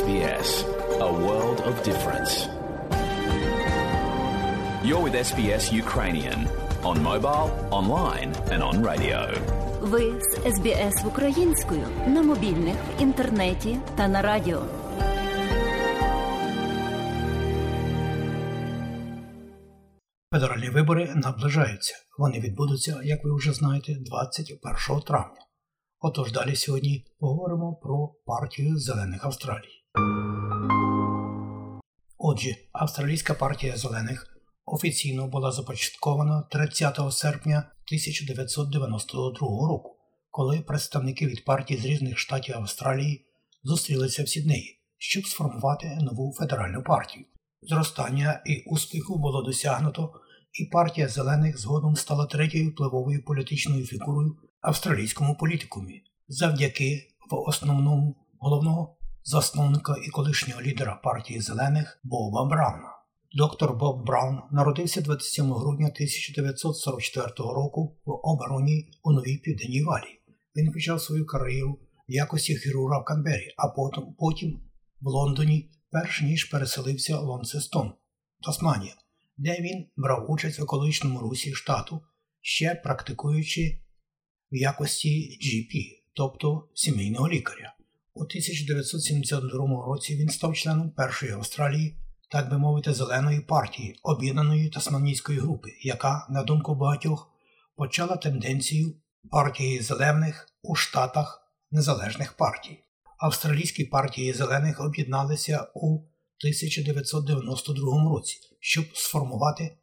SBS, a world of difference. You're with SBS Ukrainian on mobile, online, and on radio. Ви з СБС українською на мобільних, в інтернеті та на радіо. Федеральні вибори наближаються. Вони відбудуться, як ви вже знаєте, 21 травня. Отож далі сьогодні поговоримо про партію Зелених Австралії. Отже, Австралійська партія зелених офіційно була започаткована 30 серпня 1992 року, коли представники від партії з різних штатів Австралії зустрілися в Сіднеї, щоб сформувати нову федеральну партію. Зростання і успіху було досягнуто, і партія зелених згодом стала третьою впливовою політичною фігурою в австралійському політикумі, завдяки в основному головного засновника і колишнього лідера партії зелених Боба Брауна. Доктор Боб Браун народився 27 грудня 1944 року в обороні у Новій Південній Валії. Він почав свою кар'єру в якості хірурга в Канбері, а потім, потім в Лондоні, перш ніж переселився Лонсестон, Тасманія, де він брав участь в екологічному русі штату, ще практикуючи в якості GP, тобто сімейного лікаря. У 1972 році він став членом першої Австралії, так би мовити, зеленої партії, об'єднаної тасманійської групи, яка, на думку багатьох, почала тенденцію партії зелених у штатах незалежних партій. Австралійські партії зелених об'єдналися у 1992 році, щоб сформувати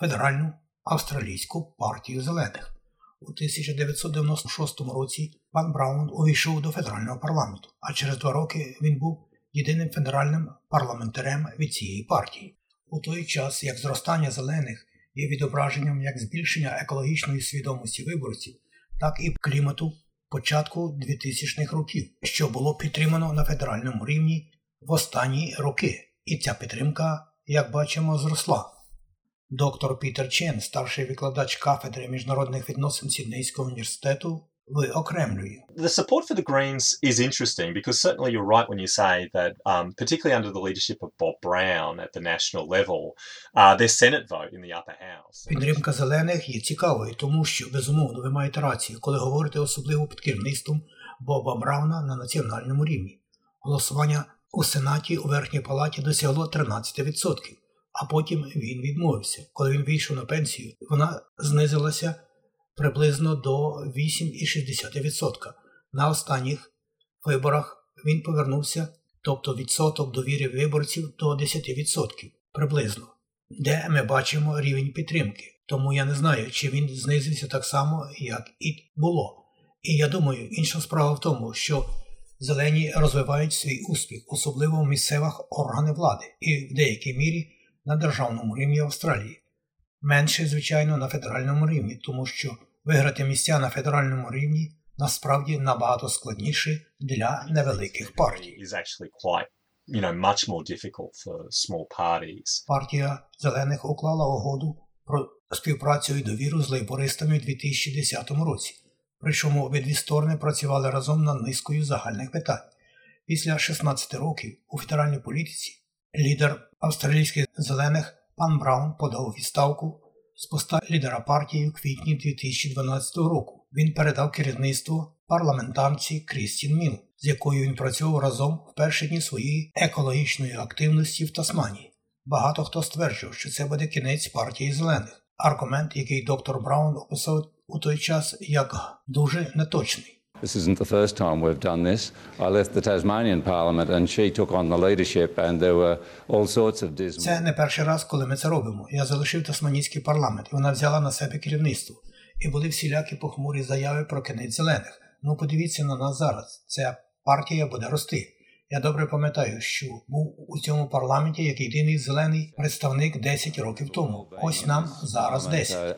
Федеральну австралійську партію зелених. У 1996 році пан Браун увійшов до федерального парламенту, а через два роки він був єдиним федеральним парламентарем від цієї партії. У той час як зростання зелених є відображенням як збільшення екологічної свідомості виборців, так і клімату початку 2000-х років, що було підтримано на федеральному рівні в останні роки, і ця підтримка, як бачимо, зросла. Доктор Пітер Чен, старший викладач кафедри міжнародних відносин Сіднейського університету. The support for the Greens is interesting because certainly you're right when you say that, um, particularly under the leadership of Bob Brown at the national level, uh, their Senate vote in the upper house. Підтримка зелених є цікавою, тому що, безумовно, ви маєте рацію, коли говорите особливо під керівництвом Боба Брауна на національному рівні. Голосування у Сенаті у Верхній Палаті досягло 13%, а потім він відмовився. Коли він вийшов на пенсію, вона знизилася приблизно до 8,6%. На останніх виборах він повернувся, тобто відсоток довіри виборців до 10% приблизно, де ми бачимо рівень підтримки. Тому я не знаю, чи він знизився так само, як і було. І я думаю, інша справа в тому, що зелені розвивають свій успіх, особливо в місцевих органах влади і в деякій мірі на державному рівні Австралії. Менше, звичайно, на федеральному рівні, тому що виграти місця на федеральному рівні насправді набагато складніше для невеликих партій. Партія зелених уклала угоду про співпрацю і довіру з лейбористами у 2010 році. Причому обидві сторони працювали разом над низкою загальних питань. Після 16 років у федеральній політиці лідер австралійських зелених пан Браун подав відставку з поста лідера партії у квітні 2012 року. Він передав керівництво парламентарці Крістін Мілн, з якою він працював разом в перші дні своєї екологічної активності в Тасманії. Багато хто стверджував, що це буде кінець партії зелених. Аргумент, який доктор Браун описав у той час як дуже неточний. This isn't the first time we've done this. I left the Tasmanian Parliament and she took on the leadership, and there were all sorts of dismal. Це не перший раз, коли ми це робимо. Я залишив тасманійський парламент, і вона взяла на себе керівництво. І були всілякі похмурі заяви про кінець зелених. Ну подивіться на нас зараз. Ця партія буде рости. Я добре пам'ятаю, що був у цьому парламенті як єдиний зелений представник 10 років тому. Ось нам зараз 10.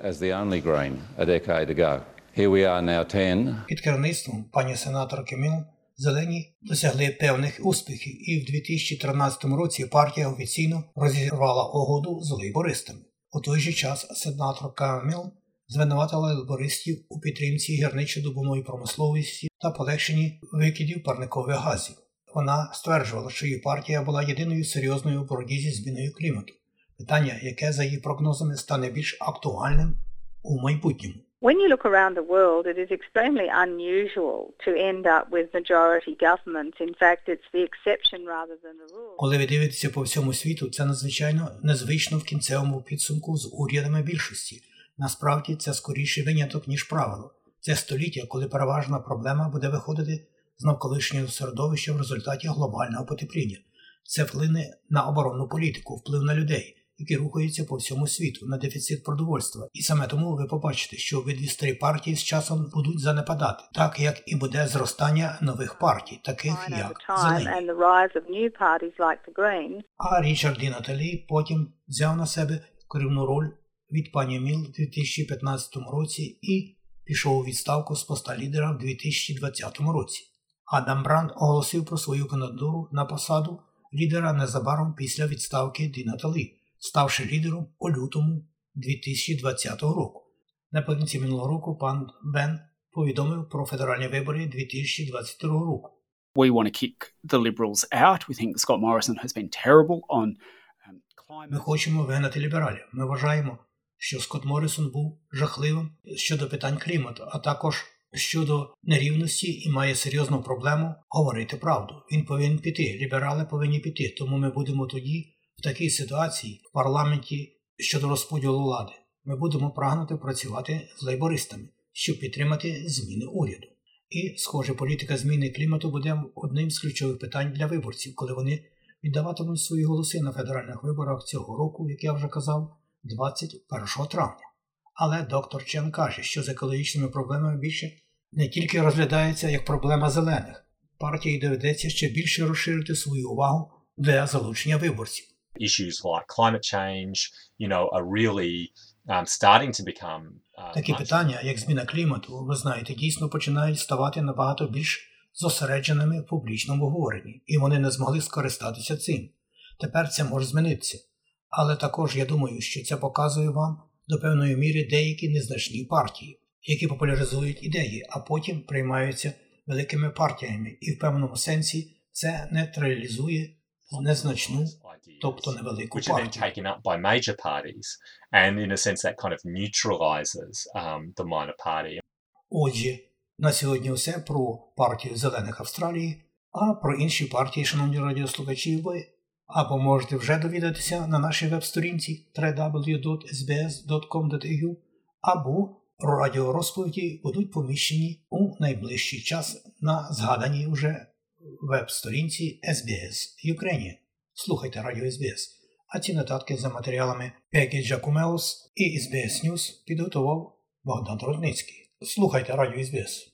Here we are now 10. Під керівництвом пані сенаторки Міл зелені досягли певних успіхів, і в 2013 році партія офіційно розірвала угоду з лейбористами. У той же час сенаторка Міл звинуватила лейбористів у підтримці гірничо-добувної промисловості та полегшенні викидів парникових газів. Вона стверджувала, що її партія була єдиною серйозною у боротьбі зі зміною клімату, питання, яке за її прогнозами стане більш актуальним у майбутньому. When you look around the world, it is extremely unusual to end up with majority governments. In fact, it's the exception rather than the rule. Коли ви дивитеся по всьому світу, це надзвичайно незвично в кінцевому підсумку з урядами більшості. Насправді це скоріше виняток, ніж правило. Це століття, коли переважна проблема буде виходити з навколишнього середовища в результаті глобального потепління. Це вплине на оборонну політику, вплив на людей, які рухаються по всьому світу, на дефіцит продовольства. І саме тому ви побачите, що обидві старі партії з часом будуть занепадати, так як і буде зростання нових партій, таких як зелені. А Річард Ді Наталі потім взяв на себе керівну роль від пані Міл у 2015 році і пішов у відставку з поста лідера в 2020 році. Адам Бранд оголосив про свою кандидатуру на посаду лідера незабаром після відставки Ді Наталі, ставши лідером у лютому 2020 року. Наприкінці минулого року пан Бен повідомив про федеральні вибори 2022 року. We want to kick the Liberals out. We think Scott Morrison has been terrible on um, Ми хочемо вигнати лібералів. Ми вважаємо, що Скотт Моррисон був жахливим щодо питань клімату, а також щодо нерівності і має серйозну проблему говорити правду. Він повинен піти. Ліберали повинні піти. Тому ми будемо тоді в такій ситуації в парламенті щодо розподілу влади. Ми будемо прагнути працювати з лейбористами, щоб підтримати зміни уряду. І, схоже, політика зміни клімату буде одним з ключових питань для виборців, коли вони віддаватимуть свої голоси на федеральних виборах цього року, як я вже казав, 21 травня. Але доктор Чен каже, що з екологічними проблемами більше не тільки розглядається як проблема зелених. Партії доведеться ще більше розширити свою увагу для залучення виборців. Issues like climate change, you know, are really um, starting to become. Uh, Такі питання, як зміна клімату, ви знаєте, дійсно починають ставати набагато більш зосередженими в публічному говоренні, і вони не змогли скористатися цим. Тепер це може змінитися. Але також я думаю, що це показує вам до певної міри деякі незначні партії, які популяризують ідеї, а потім приймаються великими партіями, і в певному сенсі це нейтралізує незначну, тобто невелику which are then партію. taken up by major parties, and in a sense that kind of neutralizes the minor party. Отже, на сьогодні все про партію зелених Австралії, а про інші партії, шановні радіослухачі, ви або можете вже довідатися на нашій веб-сторінці www.sbs.com.au, або радіорозповіді будуть поміщені у найближчий час на згаданій уже веб-сторінці SBS Ukraine. Слухайте Радіо SBS. А ці нотатки за матеріалами Пегі Джакумеус і SBS News підготував Богдан Рудницький. Слухайте Радіо SBS.